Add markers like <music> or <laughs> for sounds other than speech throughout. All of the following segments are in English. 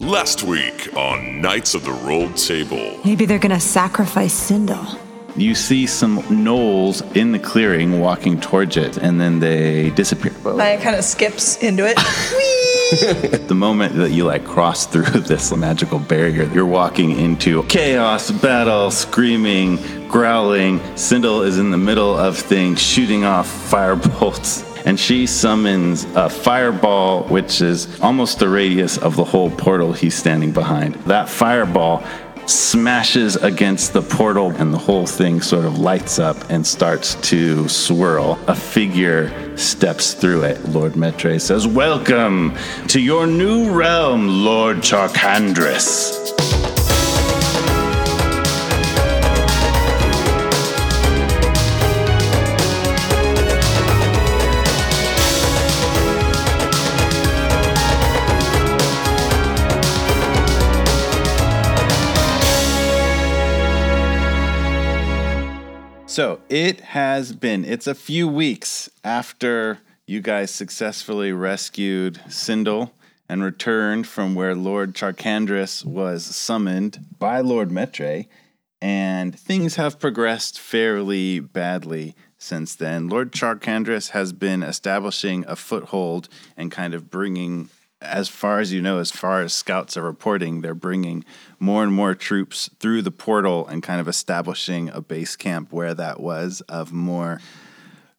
Last week on Knights of the Rolled Table. Maybe they're gonna sacrifice Sindel. You see some gnolls in the clearing walking towards it, and then they disappear. Maya kind of skips into it. <laughs> The moment that you like cross through <laughs> this magical barrier, you're walking into chaos, battle, screaming, growling. Sindel is in the middle of things, shooting off fire bolts. And she summons a fireball, which is almost the radius of the whole portal he's standing behind. That fireball smashes against the portal, and the whole thing sort of lights up and starts to swirl. A figure steps through it. Lord Metre says, Welcome to your new realm, Lord Charkandris. So it has been, it's a few weeks after you guys successfully rescued Sindel and returned from where Lord Charkandris was summoned by Lord Metre, and things have progressed fairly badly since then. Lord Charkandris has been establishing a foothold and kind of bringing as far as you know, as far as scouts are reporting, they're bringing more and more troops through the portal and kind of establishing a base camp where that was of more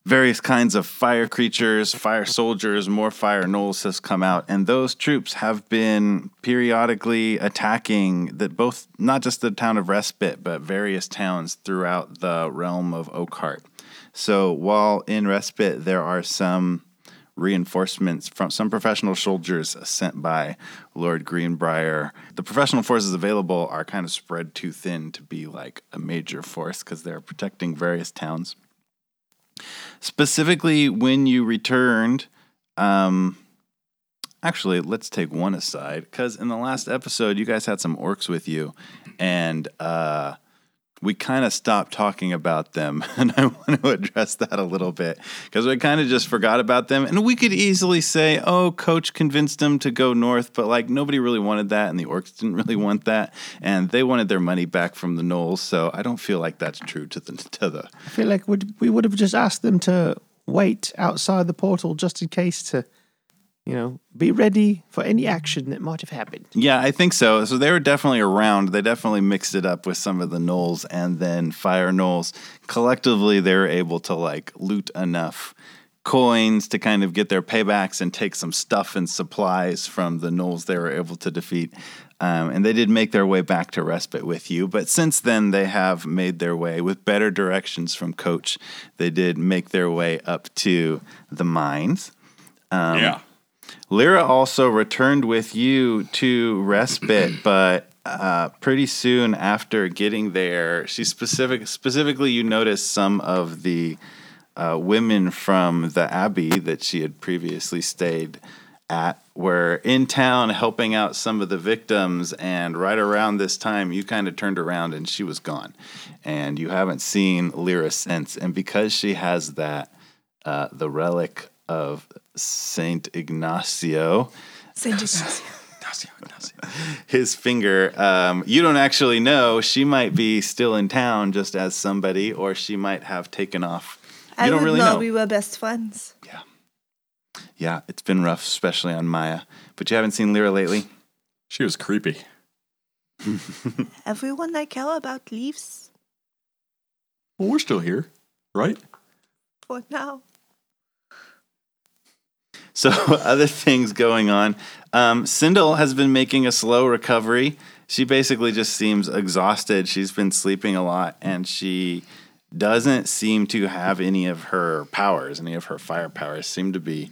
various kinds of fire creatures, fire soldiers, more fire gnolls has come out, and those troops have been periodically attacking that both not just the town of Respite, but various towns throughout the realm of Oakhart. So while in Respite there are some reinforcements from some professional soldiers sent by Lord Greenbrier. The professional forces available are kind of spread too thin to be like a major force because they're protecting various towns. Specifically, when you returned, um, actually, let's take one aside because in the last episode, you guys had some orcs with you, and uh, we kind of stopped talking about them <laughs> and i want to address that a little bit because we kind of just forgot about them. And we could easily say oh coach convinced them to go north but like nobody really wanted that and the orcs didn't really want that and they wanted their money back from the gnolls so i don't feel like that's true to the to the I feel like we would have just asked them to wait outside the portal just in case to, you know, be ready for any action that might have happened. Yeah, I think so. So they were definitely around. They definitely mixed it up with some of the gnolls and then fire gnolls. Collectively, they were able to like loot enough coins to kind of get their paybacks and take some stuff and supplies from the gnolls they were able to defeat. Um, and they did make their way back to respite with you. But since then, they have made their way with better directions from Coach. They did make their way up to the mines. Um, yeah. Lyra also returned with you to respite, <clears throat> but uh, pretty soon after getting there, she specific specifically you noticed some of the uh, women from the abbey that she had previously stayed at were in town helping out some of the victims, and right around this time, you kind of turned around and she was gone, and you haven't seen Lyra since. And because she has that, uh, the relic of Saint Ignacio, Saint <laughs> Ignacio. his finger. Um, you don't actually know. She might be still in town just as somebody, or she might have taken off. You I don't would really know, know. we were best friends. Yeah. Yeah, it's been rough, especially on Maya. But you haven't seen Lyra lately. She was creepy. <laughs> Everyone I care about leaves Well, we're still here, right? for now. So <laughs> other things going on. Um, Sindel has been making a slow recovery. She basically just seems exhausted. She's been sleeping a lot, and she doesn't seem to have any of her powers. Any of her fire powers seem to be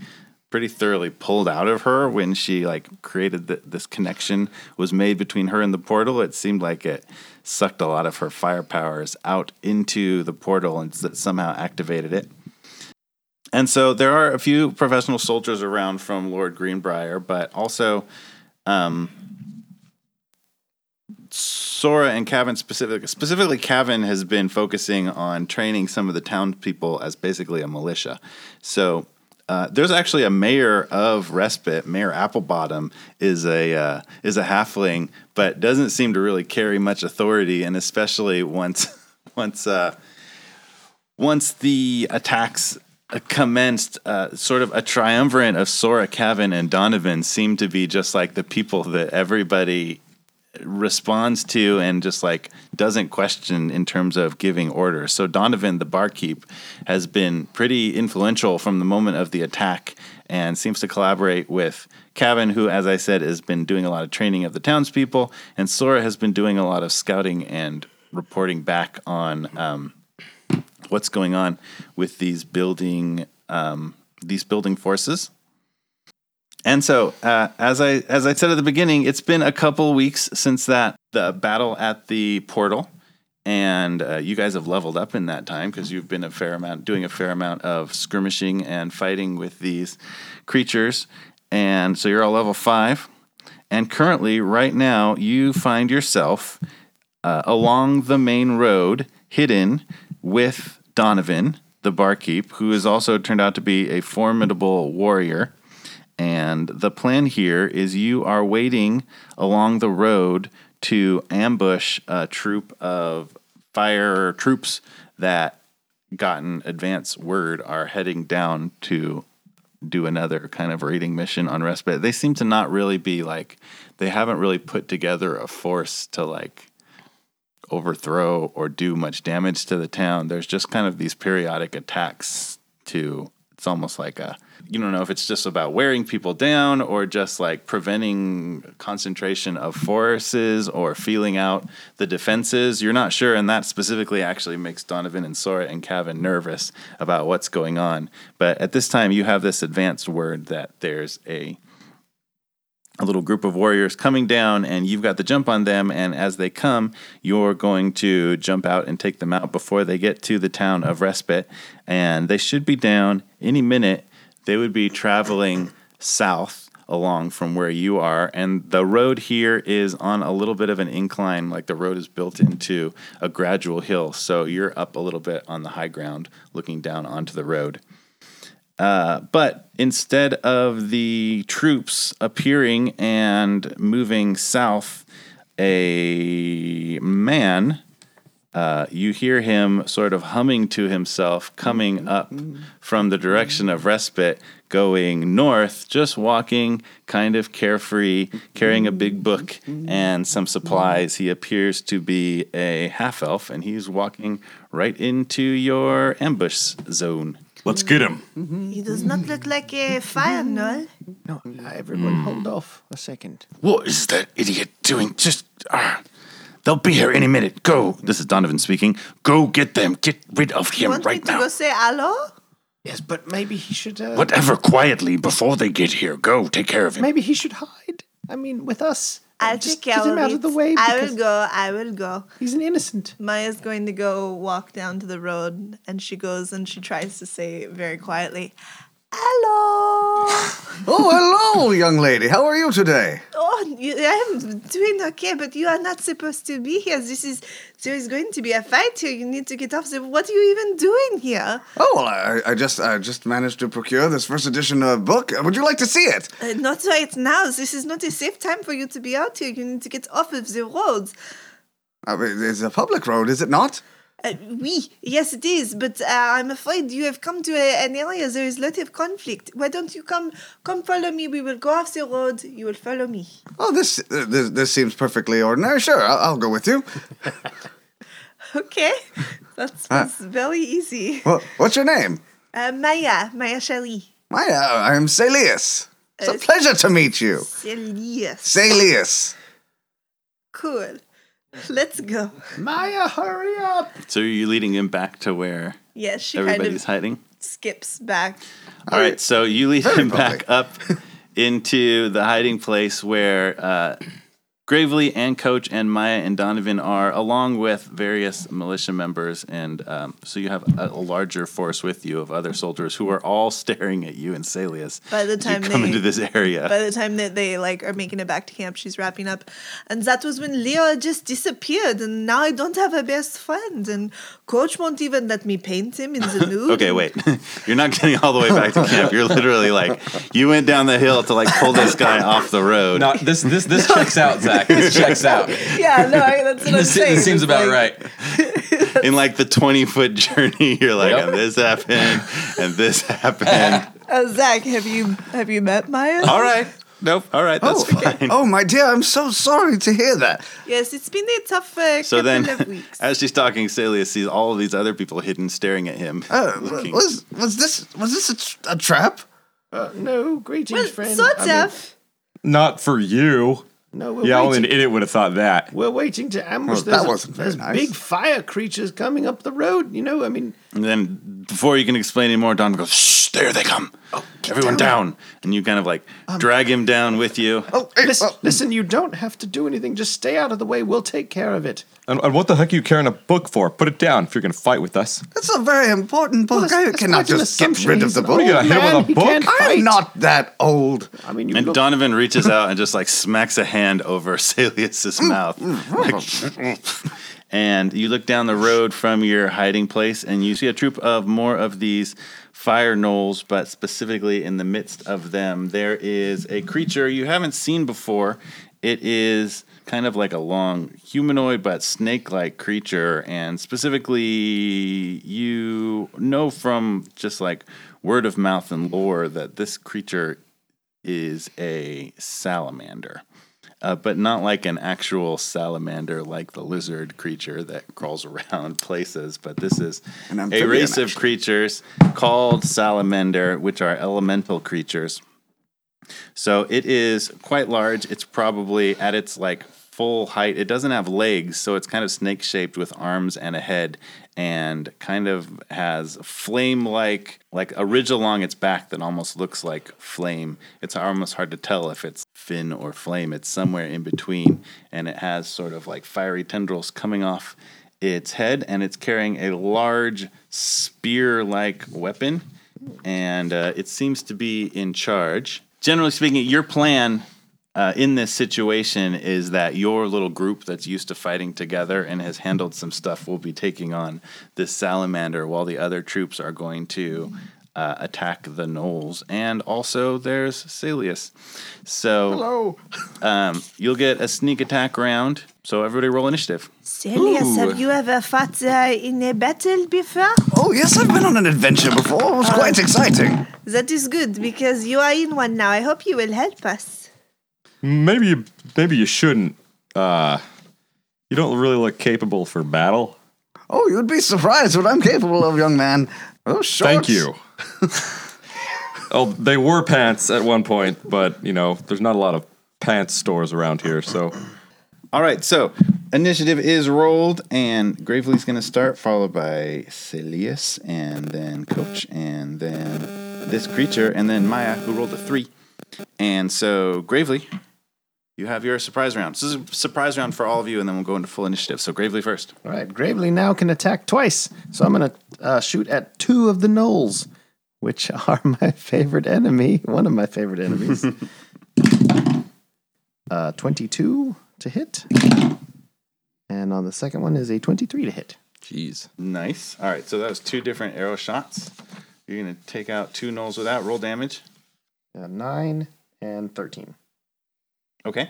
pretty thoroughly pulled out of her when she like created th- this connection was made between her and the portal. It seemed like it sucked a lot of her fire powers out into the portal and somehow activated it. And so there are a few professional soldiers around from Lord Greenbrier, but also um, Sora and Cavan specifically. Specifically, Cavan has been focusing on training some of the townspeople as basically a militia. So Uh, there's actually a mayor of Respite. Mayor Applebottom is a uh, is a halfling, but doesn't seem to really carry much authority, and especially once <laughs> once uh, once the attacks commenced, uh, sort of a triumvirate of Sora, Cavan, and Donovan seemed to be just like the people that everybody responds to and just like doesn't question in terms of giving orders. So Donovan, the barkeep, has been pretty influential from the moment of the attack and seems to collaborate with Cavan, who, as I said, has been doing a lot of training of the townspeople, and Sora has been doing a lot of scouting and reporting back on um, what's going on with these building um, these building forces. And so, uh, as I as I said at the beginning, it's been a couple weeks since that the battle at the portal, and uh, you guys have leveled up in that time because you've been a fair amount doing a fair amount of skirmishing and fighting with these creatures, and so you're all level five. And currently, right now, you find yourself uh, along the main road, hidden with Donovan, the barkeep, who has also turned out to be a formidable warrior. And the plan here is you are waiting along the road to ambush a troop of fire troops that gotten advance word are heading down to do another kind of raiding mission on respite. They seem to not really be like they haven't really put together a force to like overthrow or do much damage to the town. There's just kind of these periodic attacks to it's almost like a you don't know if it's just about wearing people down or just like preventing concentration of forces or feeling out the defenses. You're not sure, and that specifically actually makes Donovan and Sora and Cavan nervous about what's going on. But at this time, you have this advanced word that there's a a little group of warriors coming down and you've got the jump on them and as they come you're going to jump out and take them out before they get to the town of respite and they should be down. Any minute they would be traveling south along from where you are and the road here is on a little bit of an incline like the road is built into a gradual hill so you're up a little bit on the high ground looking down onto the road uh, but instead of the troops appearing and moving south, a man, uh, you hear him sort of humming to himself, coming up from the direction of respite, going north, just walking, kind of carefree, carrying a big book and some supplies. He appears to be a half elf, and he's walking right into your ambush zone. Let's get him. He does not look like a fire gnoll. No, uh, everyone hold off a second. What is that idiot doing? Just. Uh, they'll be here any minute. Go. This is Donovan speaking. Go get them. Get rid of You him want me right to now. go say hello? Yes, but maybe he should. Uh, Whatever, quietly, before they get here. Go, take care of him. Maybe he should hide. I mean, with us. I'll Just get him of out of the way. I will go. I will go. He's an innocent. Maya's going to go walk down to the road and she goes and she tries to say very quietly, Hello. <laughs> Oh, hello, young lady. How are you today? oh, you, I'm doing okay, but you are not supposed to be here. This is there is going to be a fight here. You need to get off. The, what are you even doing here? Oh, well, I, I just I just managed to procure this first edition uh, book. Would you like to see it? Uh, not right now. This is not a safe time for you to be out here. You need to get off of the roads. Uh, it's a public road, is it not? Uh, oui, yes, it is. But uh, I'm afraid you have come to a, an area there is a lot of conflict. Why don't you come come follow me? We will go off the road. You will follow me. Oh, this uh, this, this seems perfectly ordinary. Sure, I'll, I'll go with you. <laughs> Okay, that's, Ah. that's very easy. Well, what's your name? Uh, Maya, Maya Shali. Maya, I'm Celius. It's a Uh, pleasure to meet you. Celius. Celius. Cool. <laughs> Let's go. Maya, hurry up! So are you leading him back to where Yeah, she everybody's kind of hiding? skips back. All right, so you lead Very him back up <laughs> into the hiding place where uh, Gravely and Coach and Maya and Donovan are, along with various militia members, and um, so you have a, a larger force with you of other soldiers who are all <laughs> staring at you and Salius. By the as you time come they- into this area, By the time that they like are making it back to camp, she's wrapping up, and that was when Leo just disappeared, and now I don't have a best friend, and Coach won't even let me paint him in the <laughs> nude. Okay, wait. <laughs> You're not getting all the way back to camp. You're literally like you went down the hill to like pull this guy off the road. No, this this this checks out, Zach. This checks out. <laughs> Yeah, no, I- that's what <laughs> I'm This, saying. this seems It's about like- right. <laughs> In like the 20 foot journey, you're like, Yep. and this happened, and this happened. Uh, Zach, have you have you met Maya? all right. Nope. All right. That's oh, fine. oh, my dear, I'm so sorry to hear that. Yes, it's been a tough uh, So couple then, of weeks. as she's talking, Salius sees all of these other people hidden, staring at him. Uh, looking- was was this was this a, tr- a trap? Uh, no, greetings, well, friend. sort I mean. Not for you. No, we're Yeah, only an idiot would have thought that. We're waiting to ambush. Well, that There's wasn't very there's nice. big fire creatures coming up the road. You know, I mean, And then, before you can explain anymore, Don goes, Shh, there they come. Oh, Everyone down. And you kind of like um, drag him down with you. Oh, hey, listen, oh, listen, you don't have to do anything. Just stay out of the way. We'll take care of it. And, and what the heck are you carrying a book for? Put it down if you're going to fight with us. It's a very important book. That's- I that's cannot quite an just get assumption. rid of He's the an book. you gonna hit him with a He book? can't fight. I'm not that old. I mean, you And look, Donovan reaches out and just like smacks a hand over <laughs> Salius's mm, mouth. Mm, like, mm, <laughs> and you look down the road from your hiding place and you see a troop of more of these fire gnolls, but specifically in the midst of them, there is a creature you haven't seen before. It is kind of like a long humanoid but snake like creature. And specifically, you know from just like word of mouth and lore that this creature is a salamander, uh, but not like an actual salamander, like the lizard creature that crawls around <laughs> places. But this is a race of creatures called salamander, which are elemental creatures. So it is quite large. It's probably at its like full height. It doesn't have legs, so it's kind of snake shaped with arms and a head, and kind of has flame like like a ridge along its back that almost looks like flame. It's almost hard to tell if it's fin or flame. It's somewhere in between, and it has sort of like fiery tendrils coming off its head, and it's carrying a large spear like weapon and uh, it seems to be in charge. Generally speaking, your plan uh, in this situation is that your little group that's used to fighting together and has handled some stuff will be taking on this salamander while the other troops are going to uh, attack the gnolls. And also, there's Salius. So um, you'll get a sneak attack round. So everybody roll initiative. Celius, have you ever fought uh, in a battle before? Oh, yes, I've been on an adventure before. It was quite exciting. That is good because you are in one now. I hope you will help us. Maybe you maybe you shouldn't. Uh, you don't really look capable for battle. Oh, you'd be surprised what I'm capable of, young man. Oh, shorts. Thank you. <laughs> oh, they were pants at one point, but you know, there's not a lot of pants stores around here, so All right, so initiative is rolled, and Gravely's going to start, followed by Celius, and then Coach, and then this creature, and then Maya, who rolled a three. And so, Gravely, you have your surprise round. This is a surprise round for all of you, and then we'll go into full initiative. So, Gravely first. all right, Gravely now can attack twice. So I'm going to uh, shoot at two of the gnolls, which <laughs> are my favorite enemy, one of my favorite enemies. <laughs> uh, 22 to hit. And on the second one is a 23 to hit. jeez. Nice. All right, so that was two different arrow shots. You're going to take out two gnolls with that. Roll damage. Uh, 9 and 13. Okay.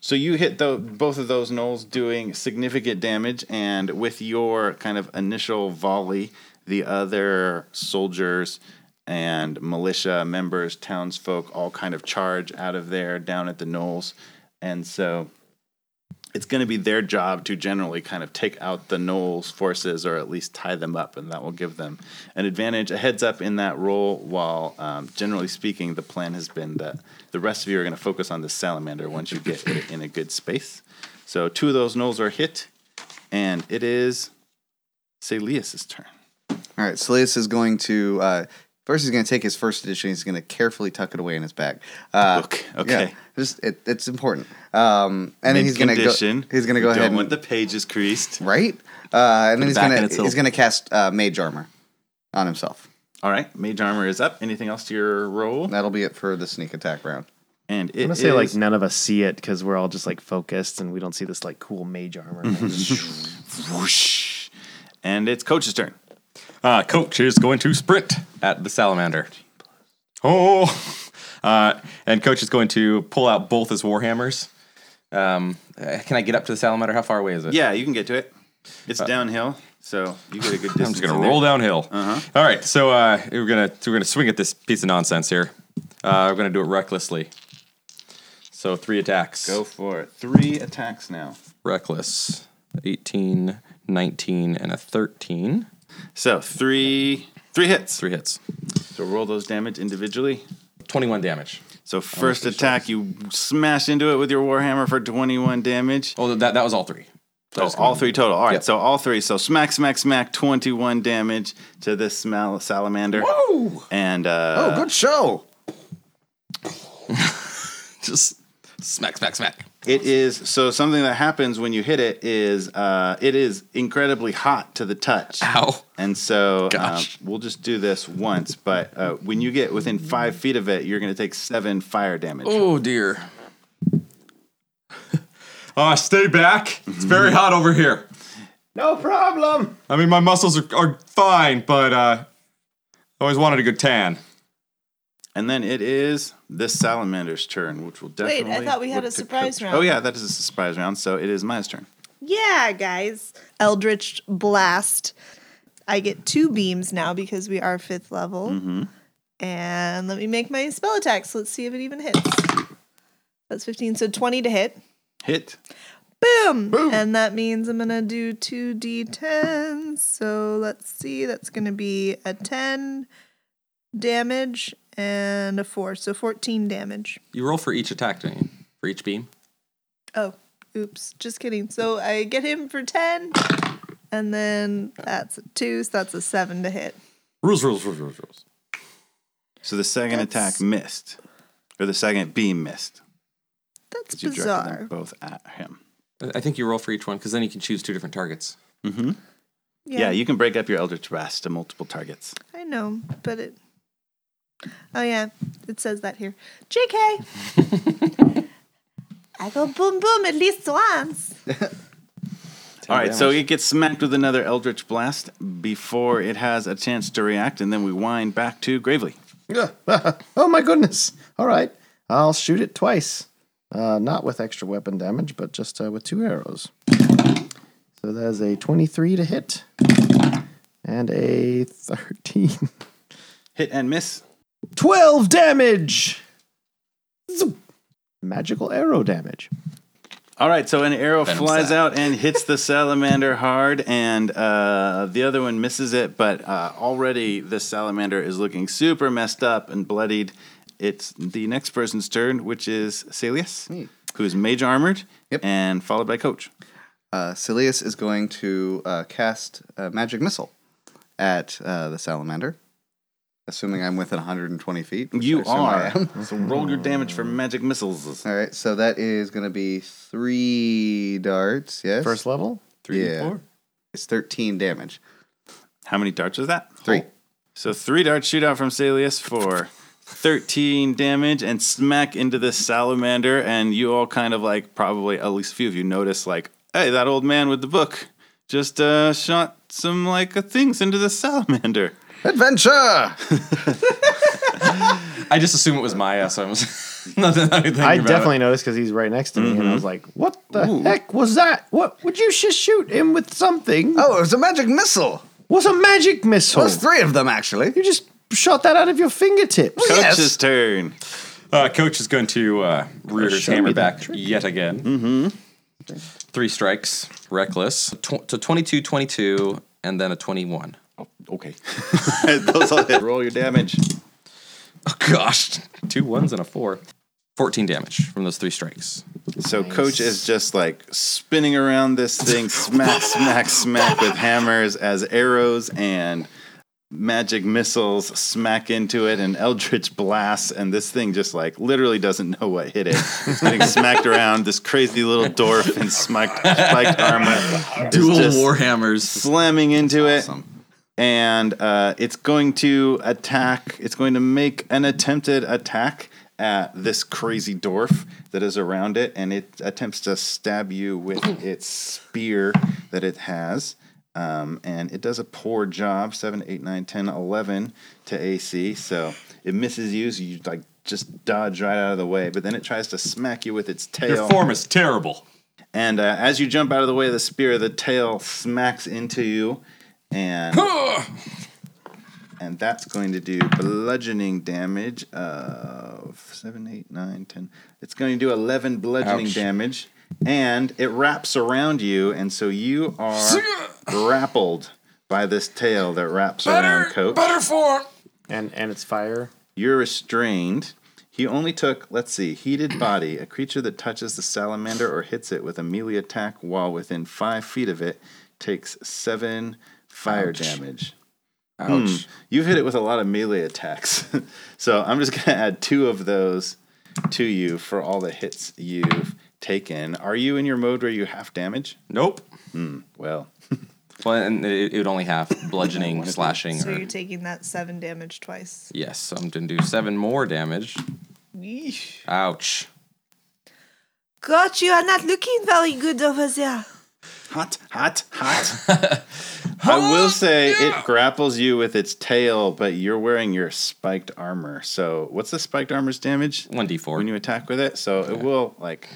So you hit the, both of those gnolls doing significant damage, and with your kind of initial volley, the other soldiers and militia members, townsfolk, all kind of charge out of there down at the gnolls. And so it's going to be their job to generally kind of take out the gnolls forces or at least tie them up, and that will give them an advantage, a heads up in that role. While um, generally speaking, the plan has been that the rest of you are going to focus on the salamander once you get it in a good space. So two of those gnolls are hit, and it is Celius's turn. All right, Silius is going to uh, First, he's going to take his first edition. He's going to carefully tuck it away in his bag. Uh, book, okay. yeah, just it, it's important. Um, and then he's going to go. He's going to go ahead Don't want the pages creased. right. Uh, and then he's going to he's going to cast uh, mage armor on himself. All right, mage armor is up. Anything else to your roll? That'll be it for the sneak attack round. And it I'm gonna say like none of us see it because we're all just like focused and we don't see this like cool mage armor. <laughs> whoosh. And it's coach's turn. Uh, Coach is going to sprint at the salamander. Oh, <laughs> uh, and Coach is going to pull out both his warhammers. Um, uh, can I get up to the salamander? How far away is it? Yeah, you can get to it. It's downhill, so you get a good distance. <laughs> I'm just gonna in there. roll downhill. All right, so uh, we're gonna we're gonna swing at this piece of nonsense here. Uh, we're gonna do it recklessly. So three attacks. Go for it. Three attacks now. Reckless. 18, 19, and a 13. So three three hits. Three hits. So roll those damage individually. 21 damage. So first attack, you smash into it with your warhammer for 21 damage. Oh, that, that was all three. Oh, all three total. All right, Yep. so all three. So smack, smack, smack. 21 damage to this smal- salamander. Whoa! And uh, Oh, good show. <laughs> Just smack, smack, smack. It is so something that happens when you hit it is uh, it is incredibly hot to the touch. Ow. And so um, we'll just do this once, but uh, when you get within five feet of it, you're going to take seven fire damage. Oh, dear. Ah, stay back. It's very hot over here. no problem. I mean, my muscles are, are fine, but uh, I always wanted a good tan. And then it is this salamander's turn, which will definitely Wait, I definitely. thought we had look a to surprise round. Oh yeah, that is a surprise round. So it is Maya's turn. Yeah, guys. Eldritch Blast. I get two beams now because we are fifth level. Mm-hmm. And let me make my spell attacks. Let's see if it even hits. That's 15. So 20 to hit. Hit. Boom! And that means I'm going to do 2d10. So let's see. That's going to be a 10 damage and a 4. So 14 damage. You roll for each attack, don't you? For each beam? Oh, oops. Just kidding. So I get him for 10. And then that's a 2. So that's a 7 to hit. Rules, rules, rules, rules, rules. So the second That's- attack missed, or the second beam missed. That's 'cause You directed bizarre. them both at him. I think you roll for each one because then you can choose two different targets. Mm-hmm. Yeah. you can break up your Eldritch Blast to multiple targets. I know, but it. Oh yeah, it says that here. JK. <laughs> I go boom boom at least once. <laughs> All right, so it gets smacked with another Eldritch Blast before it has a chance to react, and then we wind back to Gravely. <laughs> oh my goodness. All right. I'll shoot it twice. Uh, not with extra weapon damage, but just uh, with two arrows. So that is a 23 to hit and a 13. Hit and miss. 12 damage! Zoop. Magical arrow damage. All right, so an arrow Venom flies sack. out and hits the salamander hard, and uh, the other one misses it. But uh, already the salamander is looking super messed up and bloodied. It's the next person's turn, which is Celius, who is mage armored, Yep. and followed by Coach. Uh, Cilius is going to uh, cast a magic missile at uh, the salamander, assuming I'm within 120 feet. which You I are. am. So roll your damage for magic missiles. All right, so that is going to be three darts. Yes, First level? Three, Yeah. four. it's 13 damage. How many darts is that? Three. So three darts shoot out from Salius for 13 damage and smack into this salamander. And you all kind of like, probably at least a few of you notice, like, hey, that old man with the book just uh, shot some like uh, things into the salamander. Adventure! <laughs> I just assume it was Maya, so <laughs> I was nothing. nothing I about definitely noticed because he's right next to me, and I was like, "What the heck was that? What would you just shoot him with something? Oh, it was a magic missile. was a magic missile? Well, there's three of them, actually. you just shot that out of your fingertips. Yes. Coach's turn. Uh, Coach is going to uh, rear his hammer back trick. yet again. Mm-hmm. Three strikes, reckless. Tw- to 22, 22, and then a 21. Okay. <laughs> Those all hit. Roll your damage. Oh, gosh. Two ones and a four. 14 damage from those three strikes. So Coach is just like spinning around this thing, smack, smack, smack with hammers as arrows and magic missiles smack into it and eldritch blasts and this thing just like literally doesn't know what hit it. It's getting <laughs> smacked around. This crazy little dwarf in spiked, spiked armor Dual warhammers. slamming into it. Awesome. and uh, it's going to attack it's going to make an attempted attack at this crazy dwarf that is around it and it attempts to stab you with its spear that it has um, and it does a poor job 7 8 9 10 11 to ac so it misses you so you like just dodge right out of the way but then it tries to smack you with its tail Your form is terrible. and uh, as you jump out of the way of the spear, the tail smacks into you, and and that's going to do bludgeoning damage of seven, eight, nine, ten. It's going to do eleven bludgeoning Ouch. damage, and it wraps around you, and so you are grappled by this tail that wraps around Coach. form. And and it's fire. You're restrained. He only took, let's see, heated body. A creature that touches the salamander or hits it with a melee attack while within five feet of it takes seven fire Ouch. damage. Ouch. Hmm. You've hit it with a lot of melee attacks. <laughs> so I'm just going to add two of those to you for all the hits you've taken. Are you in your mode where you half damage? Nope. Hmm, well, <laughs> Well, and it, it would only have <laughs> bludgeoning, slashing. So or, you're taking that seven damage twice. yes, so I'm gonna do seven more damage. Yeesh. Ouch. God, you are not looking very good over there. hot, hot, hot. <laughs> I will say it grapples you with its tail, but you're wearing your spiked armor. So, what's the spiked armor's damage One d4. when you attack with it? So it will like,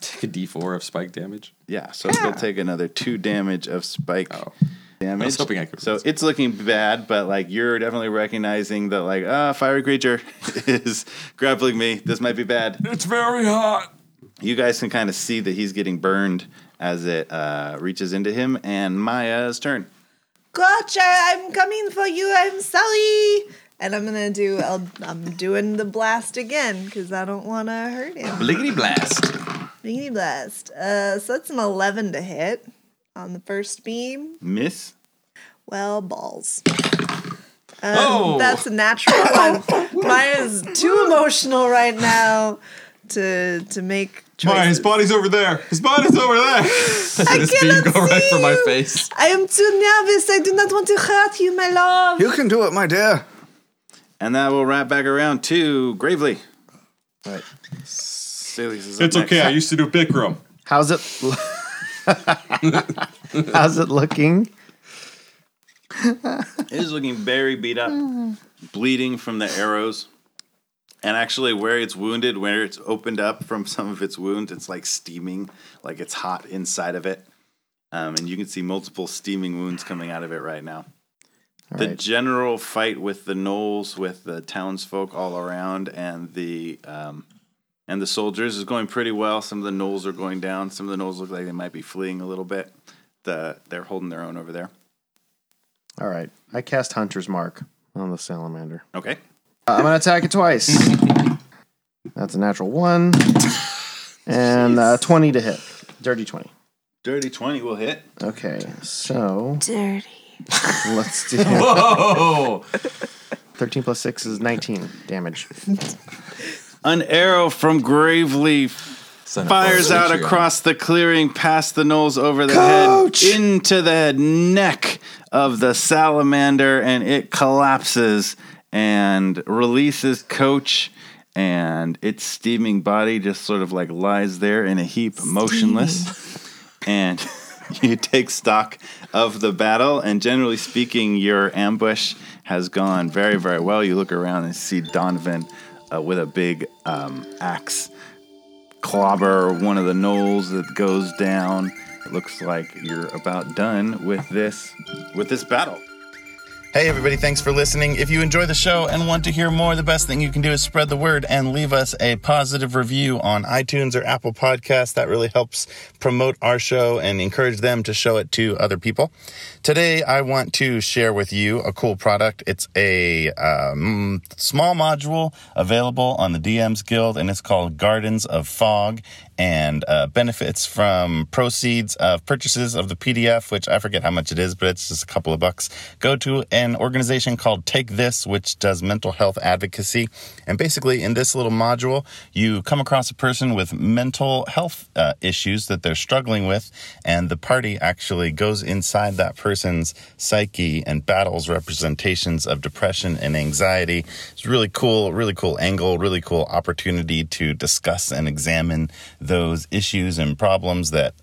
take a d4 of spike damage. yeah. So it'll take another two damage of spike Oh. damage. I was hoping I could- So it's looking bad, but like you're definitely recognizing that like ah, fiery creature <laughs> is grappling me. This might be bad. It's very hot. You guys can kind of see that he's getting burned as it uh, reaches into him, and Maya's turn. Gotcha, I'm coming for you. I'm sorry. And I'm gonna do. I'll, I'm doing the blast again because I don't want to hurt him. Bliggity blast. Beanie blast. Uh, so that's an 11 to hit on the first beam. Miss. Well, balls. Um, Oh. That's a natural one. <coughs> Maya's too emotional right now to to make choices. My, his body's over there. His body's over there. <laughs> this beam cannot go right see for my face. I am too nervous. I do not want to hurt you, my love. You can do it, my dear. And that will wrap back around to Gravely. Right. Celius is up It's okay. next. I used to do Bikram. How's it? <laughs> How's it looking? It is looking very beat up, bleeding from the arrows. And actually, where it's wounded, where it's opened up from some of its wounds, it's like steaming, like it's hot inside of it. Um, and you can see multiple steaming wounds coming out of it right now. the right. general fight with the gnolls, with the townsfolk all around, and the um, and the soldiers is going pretty well. Some of the gnolls are going down. Some of the gnolls look like they might be fleeing a little bit. The they're holding their own over there. All right. I cast Hunter's Mark on the salamander. Okay. Uh, I'm gonna attack it twice. <laughs> That's a natural one, and uh, twenty to hit. Dirty twenty. Dirty 20 will hit. Okay, so Dirty. <laughs> let's do Whoa! <laughs> Thirteen six is nineteen damage. An arrow from Gravely fires out across the clearing, past the gnolls over the Coach! head, into the neck of the salamander, and it collapses and releases Coach. And its steaming body just sort of like lies there in a heap, motionless. And <laughs> you take stock of the battle. And generally speaking, your ambush has gone very, very well. You look around and see Donovan uh, with a big um, axe clobber one of the gnolls that goes down. It looks like you're about done with this with this battle. Hey everybody, thanks for listening. If you enjoy the show and want to hear more, the best thing you can do is spread the word and leave us a positive review on iTunes or Apple Podcasts. That really helps promote our show and encourage them to show it to other people. Today, I want to share with you a cool product. It's a um, small module available on the DMs Guild, and it's called Gardens of Fog. And uh, benefits from proceeds of purchases of the PDF, which I forget how much it is, but it's just a couple of bucks, go to an organization called Take This, which does mental health advocacy. And basically, in this little module, you come across a person with mental health uh, issues that they're struggling with, and the party actually goes inside that person's psyche and battles representations of depression and anxiety. It's really cool, really cool angle, really cool opportunity to discuss and examine those issues and problems that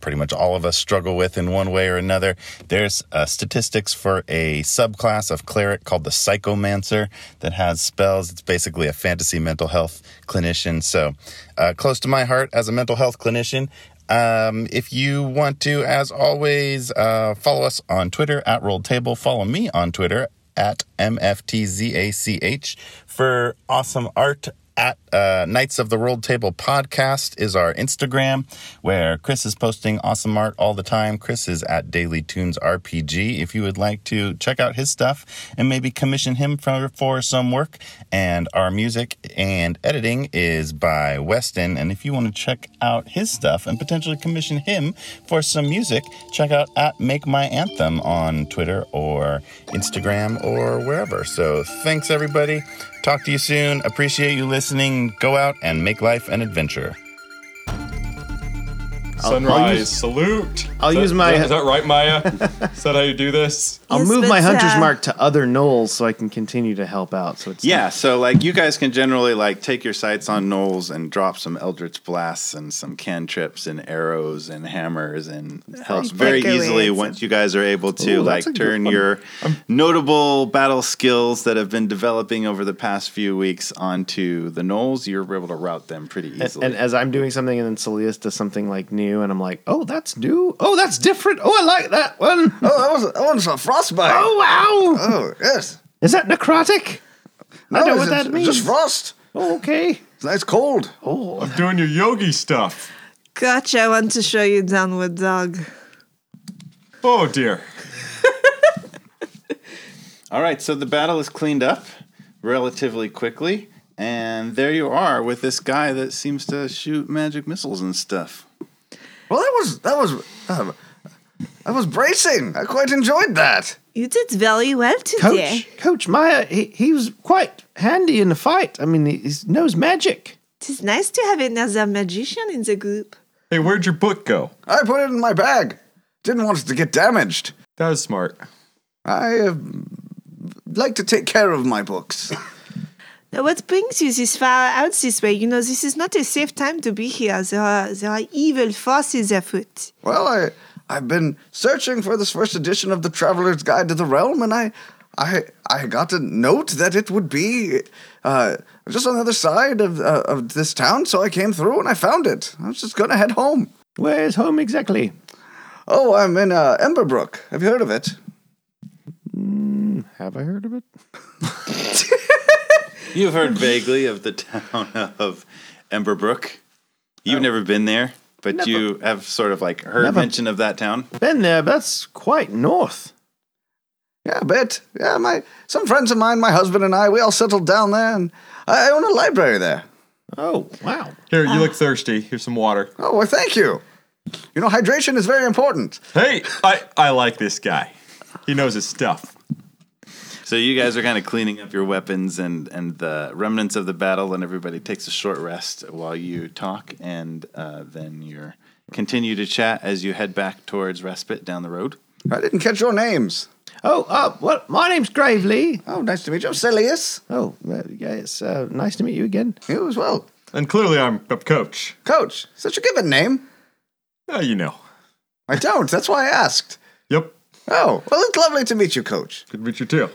pretty much all of us struggle with in one way or another. There's uh, statistics for a subclass of cleric called the psychomancer that has spells. It's basically a fantasy mental health clinician. So, uh, close to my heart as a mental health clinician. Um, if you want to, as always, uh, follow us on Twitter at Rolled Table. Follow me on Twitter at MFTZACH for awesome art at uh, Knights of the Rolled Table podcast is our Instagram, where Chris is posting awesome art all the time. Chris is at Daily Tunes RPG. If you would like to check out his stuff and maybe commission him for, for some work, and our music and editing is by Weston. And if you want to check out his stuff and potentially commission him for some music, check out at Make My Anthem on Twitter or Instagram or wherever. So thanks everybody. Talk to you soon. Appreciate you listening. Go out and make life an adventure. Sunrise, use- salute. I'll that- use my- Is that right, Maya? is that how you do this? <laughs> I'll Yes, move my hunter's uh, mark to other gnolls so I can continue to help out. So it's Yeah, so like you guys can generally like take your sights on gnolls and drop some eldritch blasts and some cantrips and arrows and hammers and helps very easily once you guys are able to Ooh, like that's a good turn your notable battle skills that have been developing over the past few weeks onto the gnolls. You're able to route them pretty easily. and as I'm doing something, and then Celius does something like new, and I'm like, "Oh, that's new. Oh, that's different. Oh, I like that one. Oh, that was that one's a frostbite. Oh, wow. Oh, yes. Is that necrotic? I know it's- what that it's means. Just frost. Oh, okay. It's nice cold. Oh, I'm doing your yogi stuff. Gotcha. I want to show you Downward Dog. Oh dear. <laughs> All right, so the battle is cleaned up relatively quickly, and there you are with this guy that seems to shoot magic missiles and stuff. Well, that was that was um, that was bracing. I quite enjoyed that. You did very well today. Coach, Coach Maya, he, he was quite handy in the fight. I mean, he, he knows magic. It is nice to have another magician in the group. Hey, where'd your book go? I put it in my bag. Didn't want it to get damaged. That was smart. I uh, like to take care of my books. <laughs> Now, what brings you this far out this way? You know, this is not a safe time to be here. There are, there are evil forces afoot. Well, I I've been searching for this first edition of the Traveler's Guide to the Realm, and I I I got a note that it would be uh, just on the other side of uh, of this town, so I came through and I found it. I was just gonna head home. Where's home exactly? Oh, I'm in uh, Emberbrook. Have you heard of it? Have I heard of it? <laughs> You've heard vaguely of the town of Emberbrook. You've oh. never been there, but you have sort of like heard Never. mention of that town. Been there, but that's quite north. Yeah, a bit. Yeah, my some friends of mine, my husband and I, we all settled down there, and I own a library there. Oh, wow. Here, you uh. look thirsty. Here's some water. Oh, well, thank you. You know, hydration is very important. Hey, I, I like this guy. He knows his stuff. So you guys are kind of cleaning up your weapons and and the remnants of the battle, and everybody takes a short rest while you talk, and uh, then you continue to chat as you head back towards respite down the road. I didn't catch your names. Oh, uh, well, my name's Gravely. Oh, nice to meet you. I'm Celius. Oh, uh, yeah, it's uh, nice to meet you again. You as well. And clearly, I'm a coach. Coach, such a given name. Uh, you know. I don't. That's why I asked. Yep. Oh, well, it's lovely to meet you, Coach. Good to meet you too.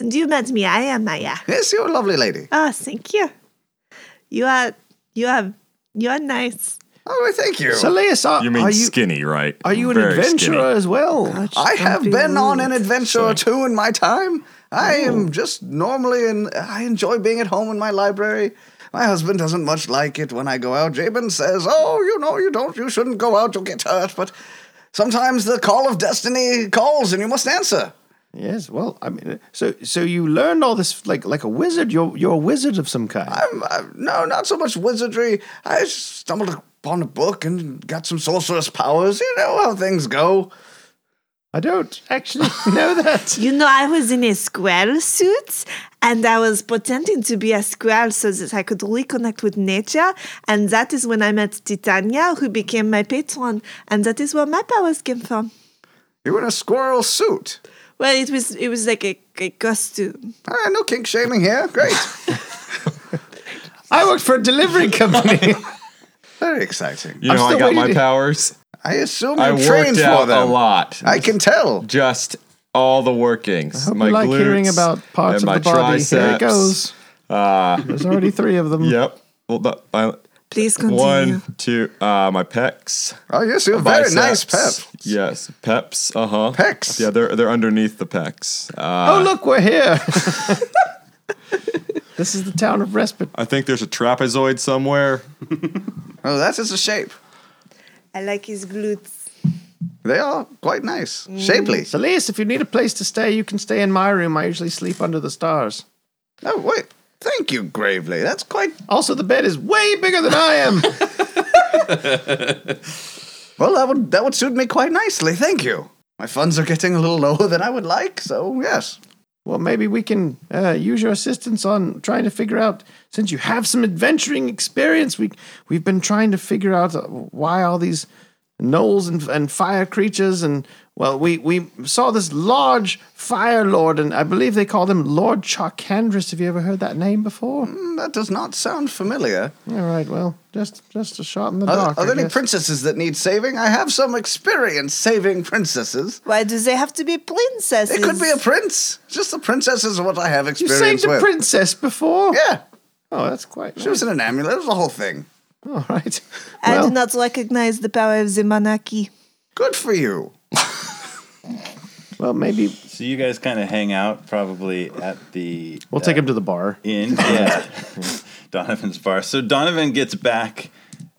And you met me. I am Maya. Yes, you're a lovely lady. Oh, thank you. You are, you are, you are nice. Oh, thank you. Celius, are, You mean are you skinny, right? are you an Very adventurer skinny. as well? I have be been on an adventure or two in my time. I am just normally, and I enjoy being at home in my library. My husband doesn't much like it when I go out. Jabin says, "Oh, you know, you don't, you shouldn't go out. You'll get hurt." But sometimes the call of destiny calls, and you must answer. Yes. Well, I mean, so so you learned all this like like a wizard. You're you're a wizard of some kind. I'm, I'm, no, not so much wizardry. I stumbled upon a book and got some sorceress powers. You know how things go. I don't actually <laughs> know that. You know, I was in a squirrel suit and I was pretending to be a squirrel so that I could reconnect with nature. And that is when I met Titania, who became my patron. And that is where my powers came from. You were in a squirrel suit. Well, it was it was like a, a costume. All right, no kink shaming here. Great. <laughs> I worked for a delivery <laughs> company. Very exciting. You know, I still got my waiting powers. I assume I you trained worked for out them. a lot. I can tell. Just all the workings. hope my you like hearing about parts and of my the body. Here it triceps. goes. Uh, There's already three of them. <laughs> yep. Well, the, I, Please continue. one, two. Uh, my pecs. Oh, yes, you have very nice pep. biceps. Yes, peps. Uh huh. Pecs. Yeah, they're they're underneath the pecs. Uh, Oh, look, we're here. <laughs> this is the town of Respite. I think there's a trapezoid somewhere. <laughs> Oh, that is just a shape. I like his glutes. They are quite nice. Mm. Shapely. Celeste, if you need a place to stay, you can stay in my room. I usually sleep under the stars. Oh, wait. Thank you, Gravely. That's quite. Also, the bed is way bigger than I am. <laughs> Well, that would that would suit me quite nicely. Thank you. My funds are getting a little lower than I would like, so yes. well, maybe we can uh, use your assistance on trying to figure out. Since you have some adventuring experience, we we've been trying to figure out uh, why all these gnolls and, and fire creatures and well, we we saw this large fire lord, and I believe they call him Lord Charkandris. Have you ever heard that name before? Mm, That does not sound familiar. All right, well, just just a shot in the Are, dark. are I there any guess. princesses that need saving? I have some experience saving princesses. Why do they have to be princesses? It could be a prince. Just the princesses are what I have you experience saved a with. princess before? Yeah, Oh, that's quite. she was in an amulet. It was the whole thing. All right. I Well, do not recognize the power of the monarchy. Good for you. well, maybe So you guys kind of hang out probably at the we'll take him uh, to the bar. In Yeah. <laughs> Donovan's bar. So Donovan gets back,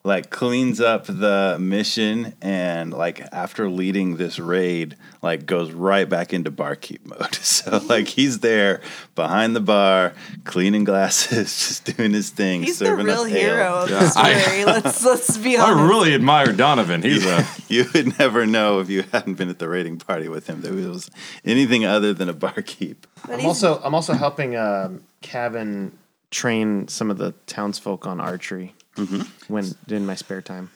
like cleans up the mission, and like after leading this raid, like goes right back into barkeep mode. <laughs> So like he's there behind the bar, cleaning glasses, <laughs> just doing his thing. He's the real up ale. hero of the story. <laughs> let's let's be honest I really admire Donovan. He's a You would never know if you hadn't been at the raiding party with him that it was anything other than a barkeep. But I'm also I'm also helping um, Kevin train some of the townsfolk on archery when in my spare time.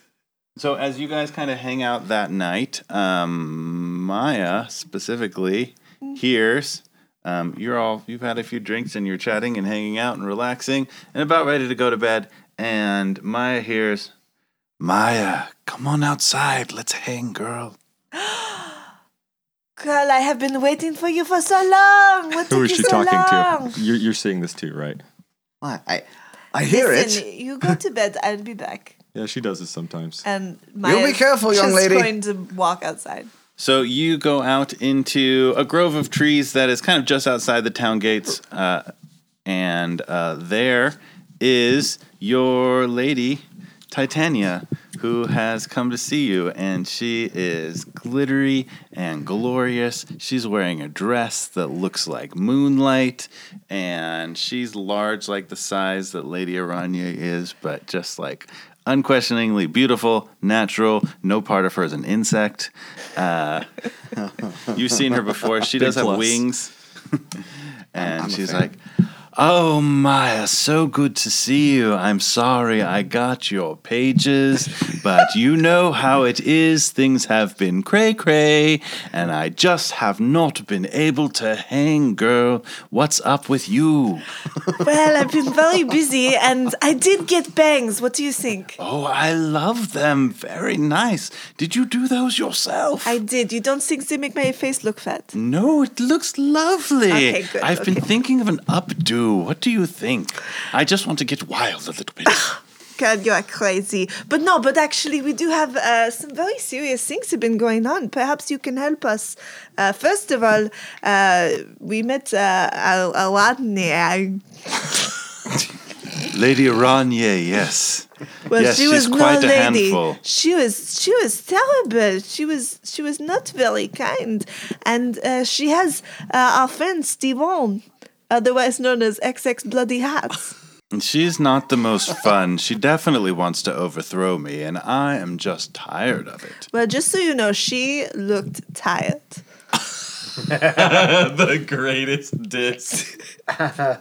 So as you guys kind of hang out that night, um, Maya specifically hears um, you're all you've had a few drinks and you're chatting and hanging out and relaxing and about ready to go to bed. And Maya hears, Maya, come on outside, let's hang, girl. <gasps> Girl, I have been waiting for you for so long. What who took is you she so talking long? to? You're, you're seeing this too, right? I, I, I hear Listen, it. you go to bed. I'll be back. Yeah, she does this sometimes. And Maya You'll be careful, young just lady. going to walk outside. So you go out into a grove of trees that is kind of just outside the town gates, uh, and uh, there is your lady Titania, who has come to see you, and she is glittery and glorious. She's wearing a dress that looks like moonlight, and she's large, like the size that Lady Aranya is, but just like unquestioningly beautiful, natural. No part of her is an insect. Uh, <laughs> you've seen her before. She does have plus. wings, <laughs> and I'm she's like. Oh, Maya, so good to see you. I'm sorry I got your pages, but you know how it is. Things have been cray cray, and I just have not been able to hang, girl. What's up with you? Well, I've been very busy and I did get bangs. What do you think? Oh, I love them. Very nice. Did you do those yourself? I did. You don't think they make my face look fat? No, it looks lovely. Okay, good, I've been thinking of an updo. What do you think? I just want to get wild a little bit. <coughs> God, you are crazy. But no, but actually, we do have uh, some very serious things have been going on. Perhaps you can help us. Uh, first of all, uh, we met uh, Al- Aladne. <laughs> Lady Aranye, yes. Well, yes, she was quite no a lady. handful. She was she was terrible. She was she was not very kind, and uh, she has uh, our friend Steven, otherwise known as XX Bloody Hats. <laughs> She's not the most fun. She definitely wants to overthrow me, and I am just tired of it. well, just so you know, she looked tired. <laughs> the greatest diss. <laughs>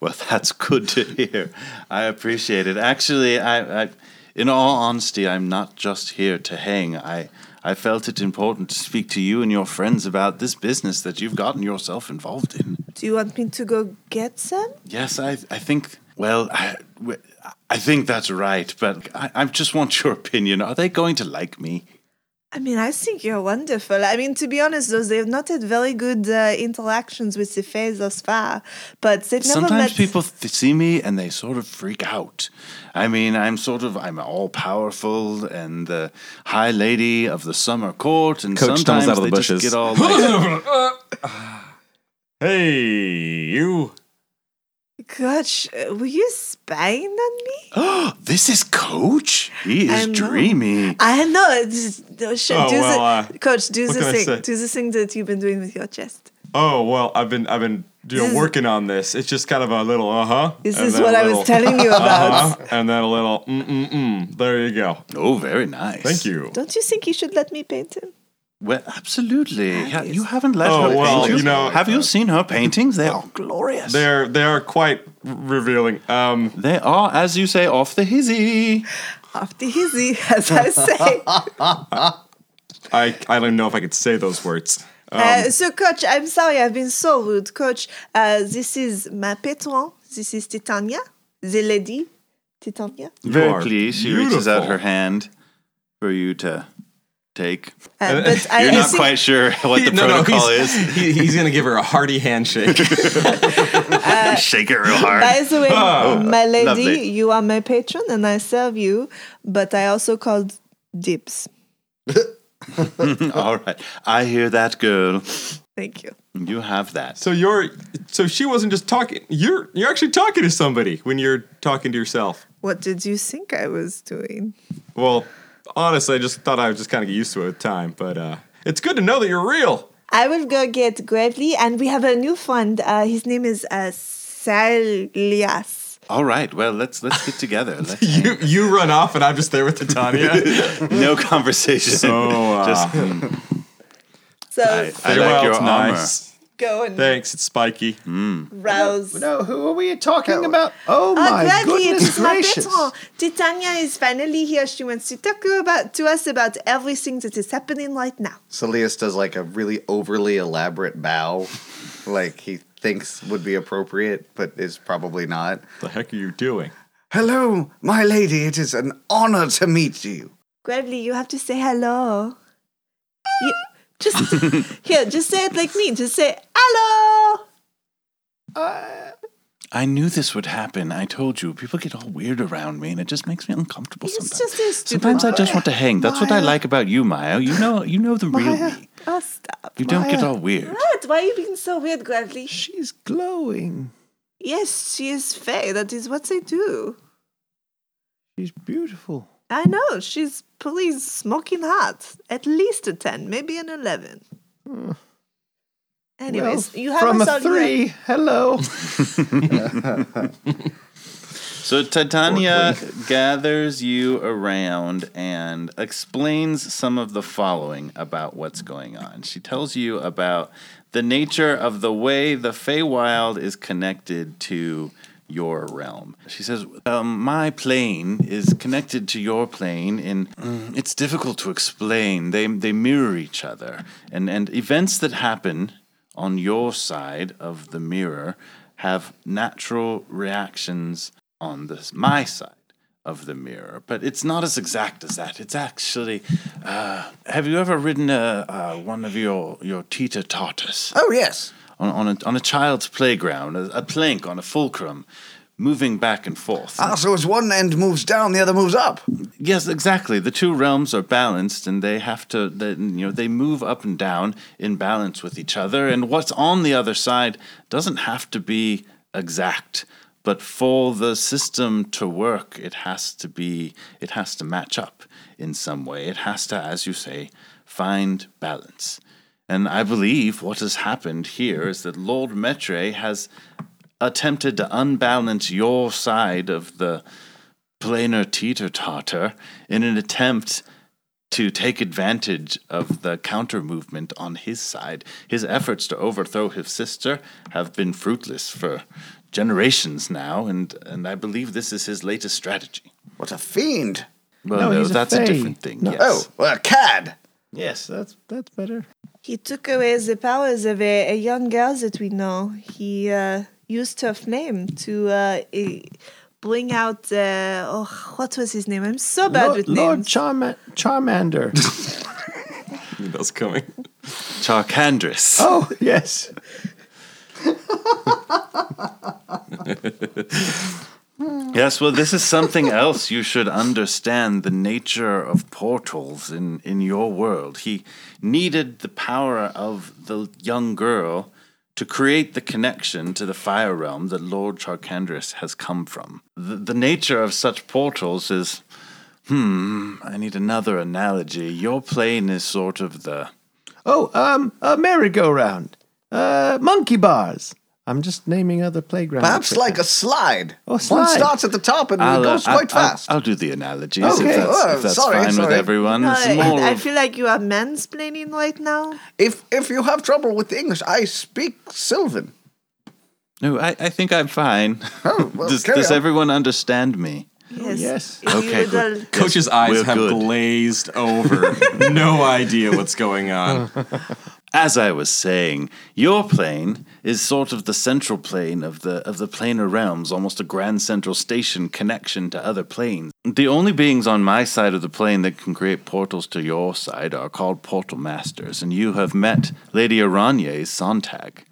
Well, that's good to hear. I appreciate it. Actually, I, I, in all honesty, I'm not just here to hang. I, I felt it important to speak to you and your friends about this business that you've gotten yourself involved in. Do you want me to go get some? Yes, I, I think. Well, I, I think that's right. But I, I just want your opinion. Are they going to like me? I mean, I think you're wonderful. I mean, to be honest, though, they've not had very good uh, interactions with the Fays thus far, but they've never Sometimes met. people th- see me and they sort of freak out. I mean, I'm sort of I'm all powerful and the high lady of the summer court, and Coach sometimes stumbles out of the they just bushes. get all <laughs> like, Hey, you. Gosh, uh, were you spying on me? "Oh, <gasps> this is Coach. He is know. dreamy." I know. It's, sh- Oh, do well, the, uh, coach, do what the thing. Do the thing that you've been doing with your chest. Oh well, I've been I've been you know, working on this. It's just kind of a little uh huh. This is what I was telling you <laughs> about. Uh-huh, and then a little mm mm mm. There you go. Oh, very nice. Thank you. Don't you think you should let me paint him? Well, absolutely. Yeah, Nice. you haven't let Oh, her well, paint you. you know- Have you seen her paintings? They are glorious. They're they are quite revealing. Um, they are, as you say, off the hizzy. Off the hizzy, as I say. <laughs> I I don't know if I could say those words. Um, uh, so, coach, I'm sorry, I've been so rude. Coach, uh, this is my patron. This is Titania, the lady. Titania. Very are pleased. She reaches out her hand for you to take. Uh, but <laughs> You're I not think- quite sure <laughs> what the no, no, protocol he's, is. he- he's gonna give her a hearty handshake. <laughs> Shake it real hard. By the way, my lady, lovely. you are my patron and I serve you, but I also called dibs. All right. I hear that, girl. Thank you. You have that. so you're so she wasn't just talking. You're you're actually talking to somebody when you're talking to yourself. What did you think I was doing? Well, honestly, I just thought I would just kind of get used to it with time. But uh, it's good to know that you're real. I will go get Gravely, and we have a new friend. Uh, his name is uh, Salias. All right. Well, let's let's get together. <laughs> Let's, You you run off, and I'm just there with Titania. <laughs> no conversation. <laughs> So, uh, Just mm, So I, I Farewell, like your armor. nice. Go and Thanks, it's spiky. Mm. rouse. No, who are we talking about? Oh Oh, my Gravely, it goodness is my gracious! patron. Titania is finally here. She wants to talk about to us about everything that is happening right now. Salias does like a really overly elaborate bow, like he thinks would be appropriate, but is probably not. What the heck are you doing? Hello, my lady. It is an honor to meet you. Gravely, you have to say hello. You, just <laughs> here, just say it like me. Just say hello. Uh, I knew this would happen. I told you. People get all weird around me, and it just makes me uncomfortable It's sometimes. just a stupid. Sometimes I just want to hang. That's what I like about you, Maya. You know, you know the real me. Oh, stop. You don't get all weird. What? Why are you being so weird, Gravely? She's glowing. Yes, she is fae. That is what they do. She's beautiful. I know. She's pretty smoking hot. At least a 10, maybe an 11. Hmm. Anyways, Well, you have from us a three. here. Hello. <laughs> So Titania gathers you around and explains some of the following about what's going on. She tells you about the nature of the way the Feywild is connected to your realm. She says, um, "My plane is connected to your plane, and mm, it's difficult to explain. They they mirror each other, and and events that happen on your side of the mirror have natural reactions on this my side of the mirror, but it's not as exact as that. It's actually. Uh, have you ever ridden a, uh, one of your your Tita Tartus Oh yes. On on a, on a child's playground, a, a plank on a fulcrum, moving back and forth? Ah, so as one end moves down, the other moves up. Yes, exactly. The two realms are balanced, and they have to. They, you know, they move up and down in balance with each other. And what's on the other side doesn't have to be exact, But for the system to work, it has to be, it has to match up in some way. It has to, as you say, find balance. And I believe what has happened here is that Lord Metre has attempted to unbalance your side of the planar teeter totter in an attempt to take advantage of the counter movement on his side. His efforts to overthrow his sister have been fruitless for generations now, and, and I believe this is his latest strategy. What a fiend! Well, No, no, he's a that's a, fae. different thing. No. Yes. Oh, well, a cad! Yes, that's that's better. He took away the powers of a, a young girl that we know. He uh, used her flame to uh, bring out. Uh, oh, what was his name? I'm so bad Lord, with Lord names. Charma- Charmander. Knew that was coming. Charcandris. oh yes. <laughs> Yes, well, this is something else you should understand the nature of portals in, in your world. He needed the power of the young girl to create the connection to the fire realm that Lord Charcandris has come from. The, the nature of such portals is hmm, I need another analogy. Your plane is sort of the. Oh, um, a merry-go-round. Uh, monkey bars. I'm just naming other playgrounds. Perhaps like a slide. Oh, One slide. starts at the top and I'll, it uh, goes I'll- quite I'll- fast. I'll, do the analogies Okay. if that's, Oh, if that's sorry, fine with sorry. everyone. No, It's I, more I of- feel like you are mansplaining right now. if if you have trouble with the English, I speak Sylvan. No, I, I think I'm fine. Oh, well, <laughs> does does everyone understand me? Yes. yes. Okay, little- good. Coach's eyes we're have good. glazed over. <laughs> no idea what's going on. <laughs> As I was saying, your plane is sort of the central plane of the of the planar realms, almost a grand central station connection to other planes. The only beings on my side of the plane that can create portals to your side are called portal masters, and you have met Lady Aranye's Sontag.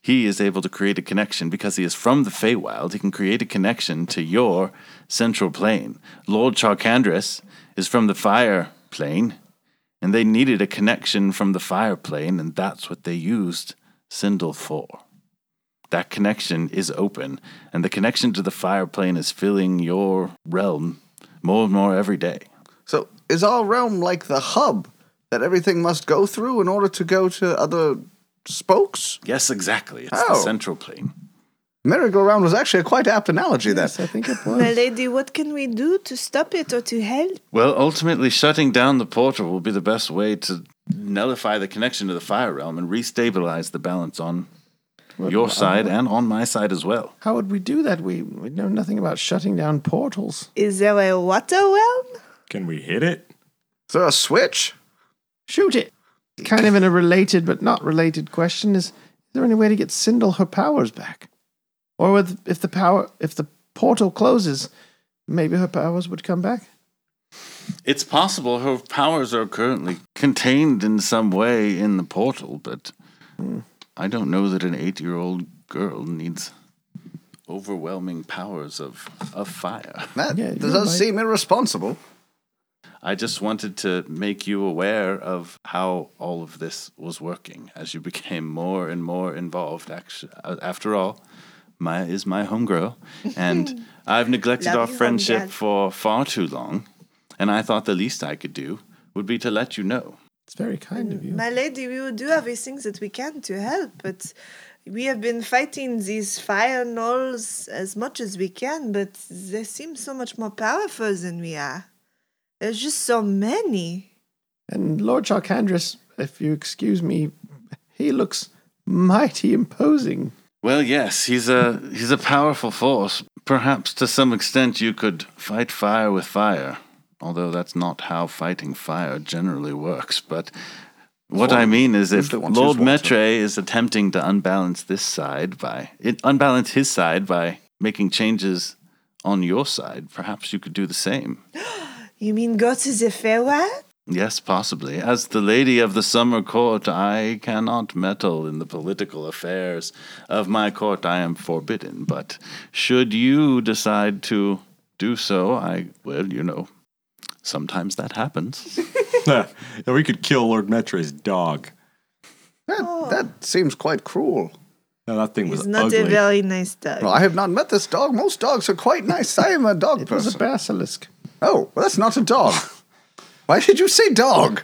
He is able to create a connection because he is from the Feywild. He can create a connection to your central plane. Lord Charcandris is from the fire plane, and they needed a connection from the fire plane, and that's what they used Sindel for. That connection is open, and the connection to the fire plane is filling your realm more and more every day. So is our realm like the hub that everything must go through in order to go to other spokes? Yes, exactly. It's the Oh. central plane. Merry-go-round was actually a quite apt analogy Yes, then. I think it <laughs> was. My lady, what can we do to stop it or to help? Well, ultimately, shutting down the portal will be the best way to nullify the connection to the fire realm and restabilize the balance on your uh, side and on my side as well. How would we do that? We, we know nothing about shutting down portals. Is there a water well? Can we hit it? Is there a switch? Shoot it. Kind of in a related but not related question is: Is there any way to get Sindel her powers back? Or with, if the power, if the portal closes, maybe her powers would come back. It's possible her powers are currently contained in some way in the portal, but I don't know that an eight year old girl needs overwhelming powers of, of fire. <laughs> That Yeah, does you're right. seem irresponsible. I just wanted to make you aware of how all of this was working as you became more and more involved. Actually, uh, after all, Maya is my homegirl, and <laughs> I've neglected our you, friendship homegirl. for far too long. And I thought the least I could do would be to let you know. It's very kind of you. My lady, we will do everything that we can to help, but we have been fighting these fire gnolls as much as we can, but they seem so much more powerful than we are. There's just so many. And Lord Charcandris, if you excuse me, he looks mighty imposing. Well, yes, he's a he's a powerful force. Perhaps to some extent you could fight fire with fire, although that's not how fighting fire generally works. But what I mean is, if Lord Metre is attempting to unbalance this side by it, unbalance his side by making changes on your side, perhaps you could do the same. <gasps> You mean go to the Feywild? Yes, possibly. As the lady of the summer court, I cannot meddle in the political affairs of my court. I am forbidden. But should you decide to do so, I, well, you know, sometimes that happens. <laughs> Yeah, we could kill Lord Metre's dog. That, Oh. that seems quite cruel. No, that thing was He's not ugly. a very nice dog. Well, I have not met this dog. Most dogs are quite nice. I am a dog It was a basilisk. oh, well, that's not a dog. <laughs> Why did you say dog?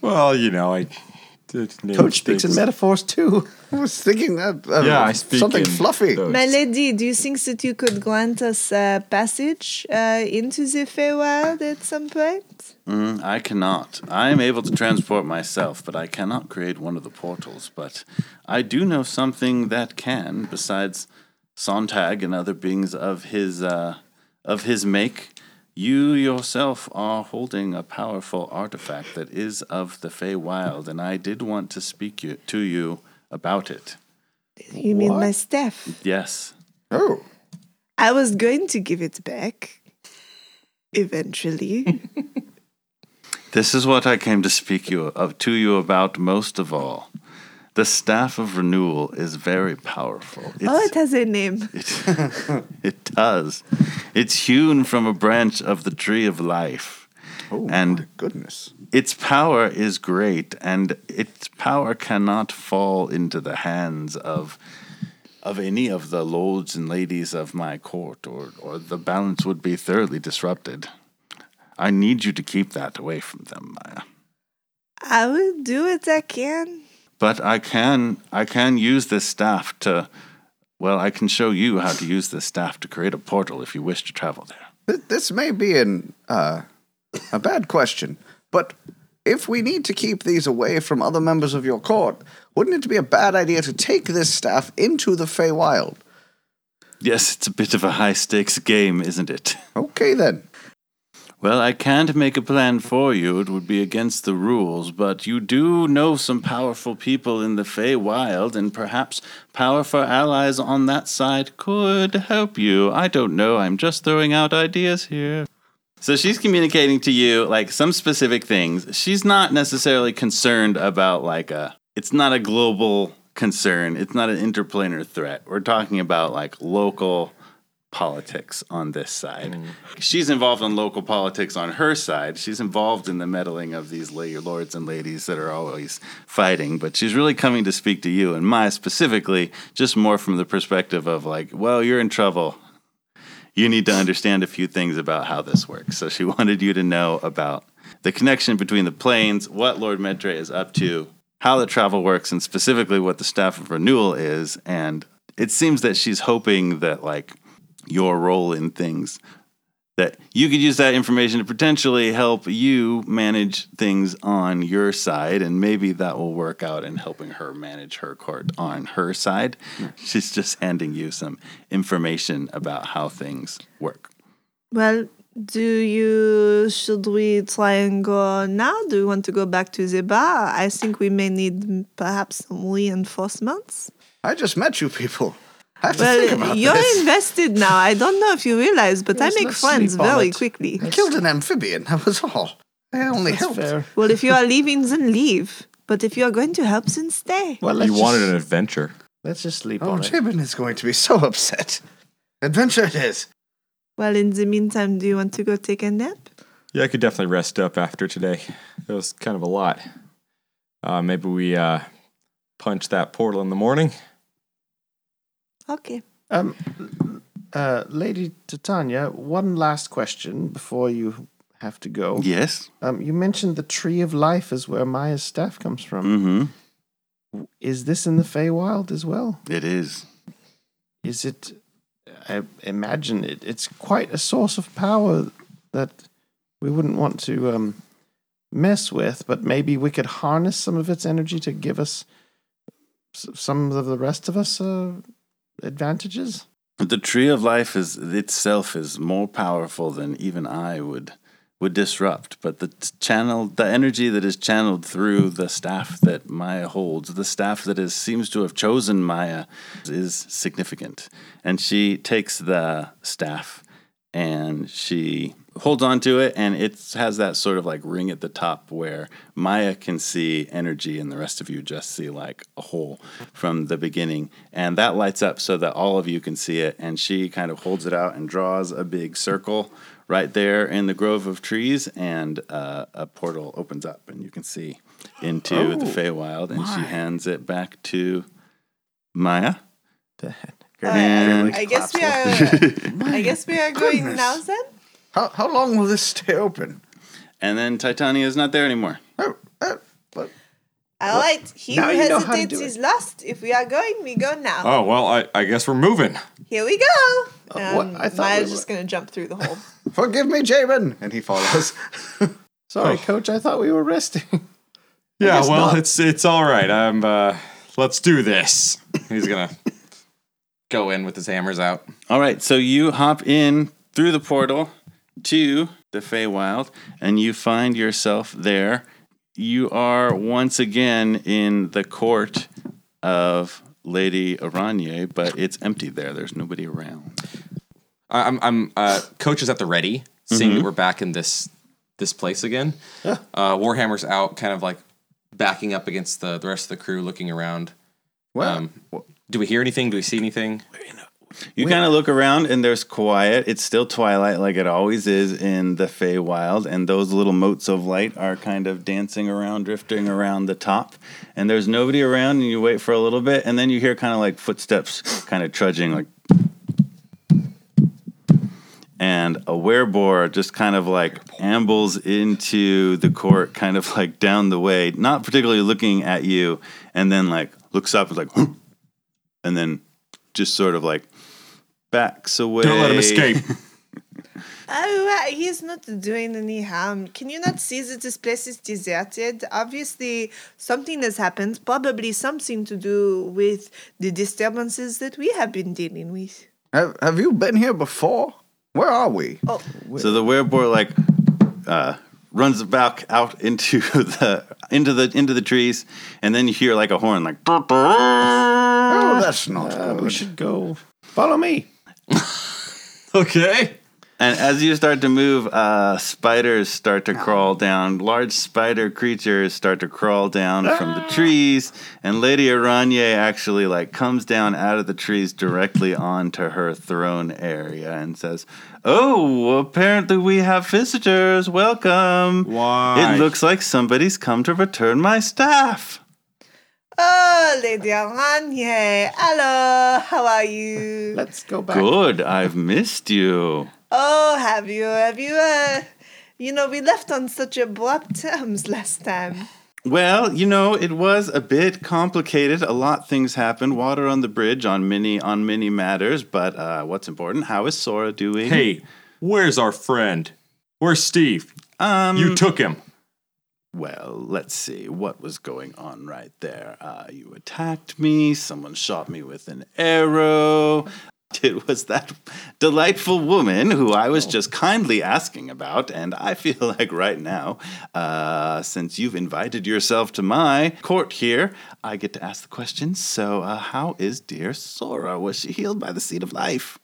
well, you know, I. did name Coach speaks in metaphors too. I was thinking that uh, Yeah, I speak something in fluffy. those. My lady, do you think that you could grant us a passage uh, into the Feywild at some point? Mm, I cannot. I am able to transport myself, but I cannot create one of the portals. But I do know something that can, besides Sontag and other beings of his uh, of his make. You yourself are holding a powerful artifact that is of the Feywild, and I did want to speak you, to you about it. You mean my staff? Yes. Oh, I was going to give it back eventually. <laughs> This is what I came to speak you of to you about most of all. The staff of renewal is very powerful. oh, it has a name. <laughs> It, it does. It's hewn from a branch of the tree of life. oh And- my goodness. Its power is great, and its power cannot fall into the hands of of any of the lords and ladies of my court, or, or the balance would be thoroughly disrupted. I need you to keep that away from them, Maya. I will do what I can. But I can I can use this staff to well, I can show you how to use this staff to create a portal if you wish to travel there. This may be an uh, a bad question, but if we need to keep these away from other members of your court, wouldn't it be a bad idea to take this staff into the Feywild? Yes, it's a bit of a high stakes game, isn't it? Okay then. Well, I can't make a plan for you. It would be against the rules, but you do know some powerful people in the Feywild, and perhaps powerful allies on that side could help you. I don't know. I'm just throwing out ideas here. So she's communicating to you like some specific things. She's not necessarily concerned about like a it's not a global concern. It's not an interplanar threat. We're talking about like local politics on this side. Mm. She's involved in local politics on her side. She's involved in the meddling of these lords and ladies that are always fighting, but she's really coming to speak to you and Maya specifically, just more from the perspective of like, well, you're in trouble. You need to understand a few things about how this works. So she <laughs> wanted you to know about the connection between the planes, what Lord Medre is up to, how the travel works, and specifically what the staff of renewal is. And it seems that she's hoping that like your role in things that you could use that information to potentially help you manage things on your side and maybe that will work out in helping her manage her court on her side she's just handing you some information about how things work Well, do you should we try and go now? Do you want to go back to the bar? I think we may need perhaps some reinforcements. I just met you people. I have to think Well, about you're this. invested now. I don't know if you realize, but I make let's friends very it. quickly. I killed an amphibian. That was all. I only That's helped. fair. Well, if you are <laughs> leaving, then leave. But if you are going to help, then stay. Well, let's You wanted an adventure. let's just sleep Oh, on it. Oh, Jabin is going to be so upset. Adventure it is. Well, in the meantime, do you want to go take a nap? Yeah, I could definitely rest up after today. It was kind of a lot. Uh, maybe we uh, punch that portal in the morning. Okay. Um, uh, Lady Titania, one last question before you have to go. yes Um, you mentioned the Tree of Life is where Maya's staff comes from. mm-hmm Is this in the Feywild as well? it is Is it? I imagine it, it's quite a source of power that we wouldn't want to um, mess with, but maybe we could harness some of its energy to give us some of the rest of us uh, advantages. the tree of life is itself is more powerful than even i would would disrupt but the channel the energy that is channeled through the staff that maya holds the staff that is seems to have chosen maya is significant and she takes the staff and she holds on to it and it has that sort of like ring at the top where maya can see energy and the rest of you just see like a hole from the beginning. And that lights up so that all of you can see it. And she kind of holds it out and draws a big circle right there in the grove of trees and uh, a portal opens up and you can see into the Feywild and she hands it back to Maya. And I guess we are. <laughs> I guess we are going now then. How, how long will this stay open? and then Titania is not there anymore. Oh, uh, but All right. He Now who you know how to hesitates do is lost. If we are going, we go now. Oh well, I, I guess we're moving. Here we go. Uh, what? Um, I thought Maya's we just gonna jump through the hole. <laughs> forgive me, Jabin. And he follows. <laughs> Sorry, coach. I thought we were resting. <laughs> Yeah, guess well, not. it's it's all right. I'm. Uh, let's do this. He's gonna go in with his hammers out. All right, so you hop in through the portal to the Feywild, and you find yourself there. You are once again in the court of Lady Aranye, but it's empty there. There's nobody around. I- I'm. I'm. Uh, coach is at the ready, seeing that we're back in this this place again. Uh, Warhammer's out, kind of like backing up against the the rest of the crew, looking around. Um, do we hear anything? Do we see anything? You kind of look around and there's quiet. It's still twilight like it always is in the Feywild, and those little motes of light are kind of dancing around, drifting around the top. And there's nobody around, and you wait for a little bit, and then you hear kind of like footsteps kind of trudging, like. And a wereboar just kind of like ambles into the court, kind of like down the way, not particularly looking at you, and then like looks up and like, and then just sort of like backs away. Don't let him escape. <laughs> Oh, uh, he's not doing any harm. Can you not see that this place is deserted? Obviously, something has happened. Probably something to do with the disturbances that we have been dealing with. have, have you been here before? Where are we? So the wereboar like uh, runs back out into <laughs> the into the into the trees, and then you hear like a horn, like Oh, that's not Uh, we should go. Follow me. <laughs> okay. and as you start to move, uh, spiders start to crawl down. Large spider creatures start to crawl down from the trees, and Lady Aranye actually like comes down out of the trees directly onto her throne area and says, "Oh, apparently we have visitors. Welcome. Why? It looks like somebody's come to return my staff." Oh, Lady Aranye. Hello, how are you? Let's go back. Good, I've missed you. Oh, have you? Have you, uh, you know, we left on such abrupt terms last time. Well, you know, it was a bit complicated. A lot things happened. Water on the bridge on many on many matters. But uh, what's important? How is Sora doing? Hey, where's our friend? Where's Steve? um, You took him. Well, let's see what was going on right there. Uh, you attacked me. Someone shot me with an arrow. <laughs> It was that delightful woman who I was just kindly asking about, and I feel <laughs> like right now, uh, since you've invited yourself to my court here, I get to ask the questions. So, uh, how is dear Sora? Was she healed by the seed of life?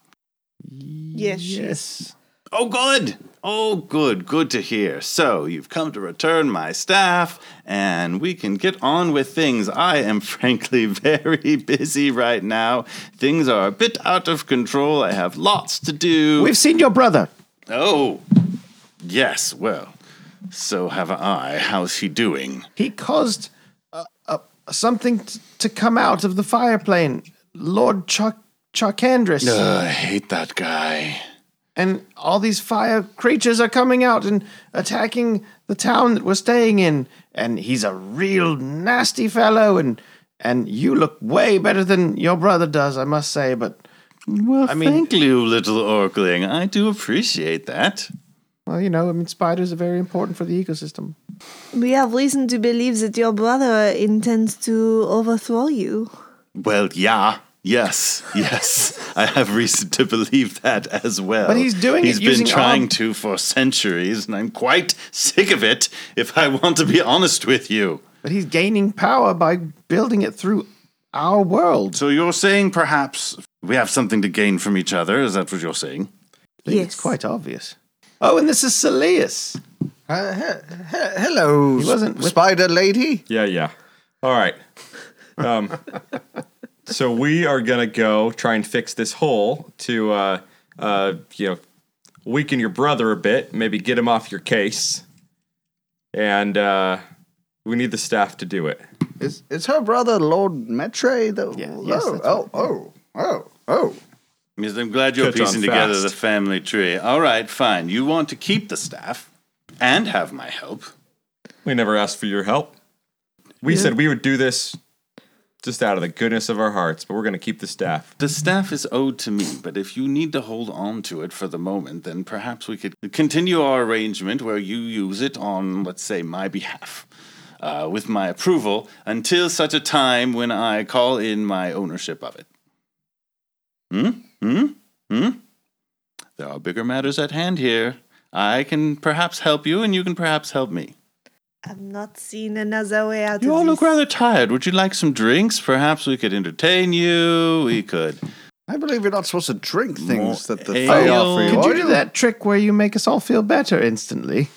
Yes, Yes. Oh, good. Oh, good. Good to hear. So, you've come to return my staff, and we can get on with things. I am <laughs> frankly very busy right now. Things are a bit out of control. I have lots to do. We've seen your brother. oh, yes. Well, so have I. How's he doing? He caused uh, uh, something t- to come out of the fire plane. Lord Char- Charkandris. Ugh, I hate that guy. And all these fire creatures are coming out and attacking the town that we're staying in and he's a real nasty fellow and and you look way better than your brother does i must say but Well, I mean- thank you, little Orkling. I do appreciate that. well you know i mean spiders are very important for the ecosystem We have reason to believe that your brother intends to overthrow you. Well, yeah. Yes, yes. I have reason to believe that as well. But he's doing He's it been using trying arm- to for centuries, and I'm quite sick of it, if I want to be honest with you. but he's gaining power by building it through our world So you're saying perhaps we have something to gain from each other? Is that what you're saying? I think Yes. it's quite obvious oh and this is Celius. Uh, he- he- hello, He wasn't with- spider lady. Yeah, yeah. All right. Um, <laughs> so we are gonna go try and fix this hole to, uh, uh, you know, weaken your brother a bit, maybe get him off your case, and uh, we need the staff to do it. Is is her brother Lord Metre? The, Yeah, yes, oh, that's oh, oh, Oh, oh. Yes, I'm glad you're Catch on piecing together fast. the family tree. All right, fine. You want to keep the staff and have my help. We never asked for your help. We said we would do this just out of the goodness of our hearts, but we're going to keep the staff. The staff is owed to me, but if you need to hold on to it for the moment, then perhaps we could continue our arrangement where you use it on, let's say, my behalf, uh, with my approval, until such a time when I call in my ownership of it. Hmm? Hmm? Hmm? There are bigger matters at hand here. I can perhaps help you, and you can perhaps help me. I'm not seen another way out You of all look rather tired. Would you like some drinks? Perhaps we could entertain you. We could. I believe you're not supposed to drink things that the ale. Fae offer you. Could you do that trick where you make us all feel better instantly?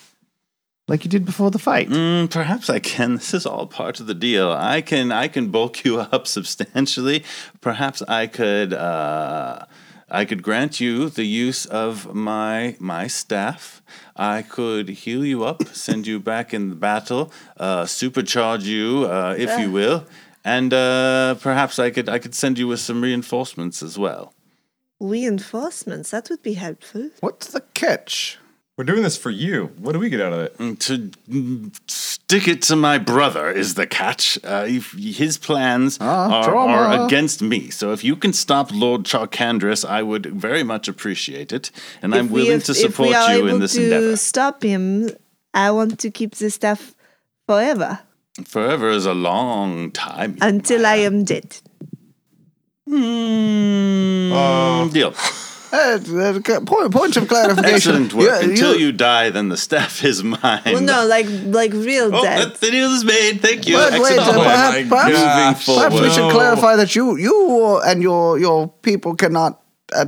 Like you did before the fight? Mm, perhaps I can. <laughs> This is all part of the deal. I can. I can bulk you <laughs> up substantially. Perhaps I could. Uh, I could grant you the use of my my staff. I could heal you up, <laughs> send you back in the battle, uh, supercharge you, uh, if you will, and uh, perhaps I could I could send you with some reinforcements as well. Reinforcements, that would be helpful. What's the catch? We're doing this for you. What do we get out of it? Mm, To stick it to my brother is the catch. Uh, his plans Ah, are, are against me. So if you can stop Lord Charkandris, I would very much appreciate it. And I'm If we willing have- to if support we are you in able this to endeavor. stop him, I want to keep the stuff forever Forever is a long time. until I am dead. Mm, deal. Uh, uh, point, point of clarification. Excellent work. Yeah, Until you die, then the staff is mine. Well, no, like like real Oh, dead. that, the deal is made. Thank you. Wait, wait, uh, perhaps, my perhaps, perhaps we should clarify that you, you and your your people cannot uh,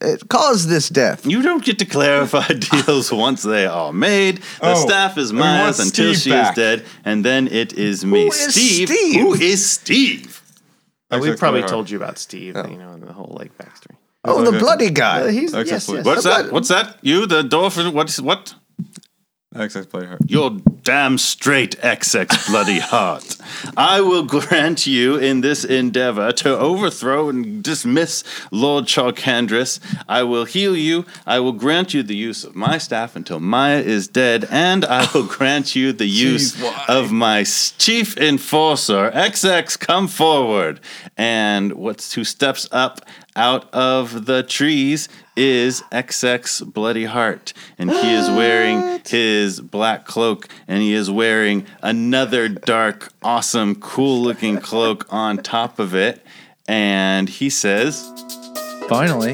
uh, cause this death. You don't get to clarify <laughs> deals once they are made. The Oh, staff is and we want mine until Steve she back. is dead, and then it is me. Who is Steve? Who is Steve? We've probably told you about Steve, you know, and the whole like backstory. Oh, the bloody Uh, guy. he's, Access yes, Bloody- yes. What's but- that? What's that? You, the dwarf? What's what? Access play hard. You're damn straight, XX bloody heart. I will grant you in this endeavor to overthrow and dismiss Lord Charkandris. I will heal you. I will grant you the use of my staff until Maya is dead, and I will grant you the use why? of my s- chief enforcer. XX, come forward. And what's who steps up out of the trees is XX Bloody Heart. And he is wearing his black cloak and he is wearing another dark, awesome, cool looking cloak on top of it. And he says, Finally,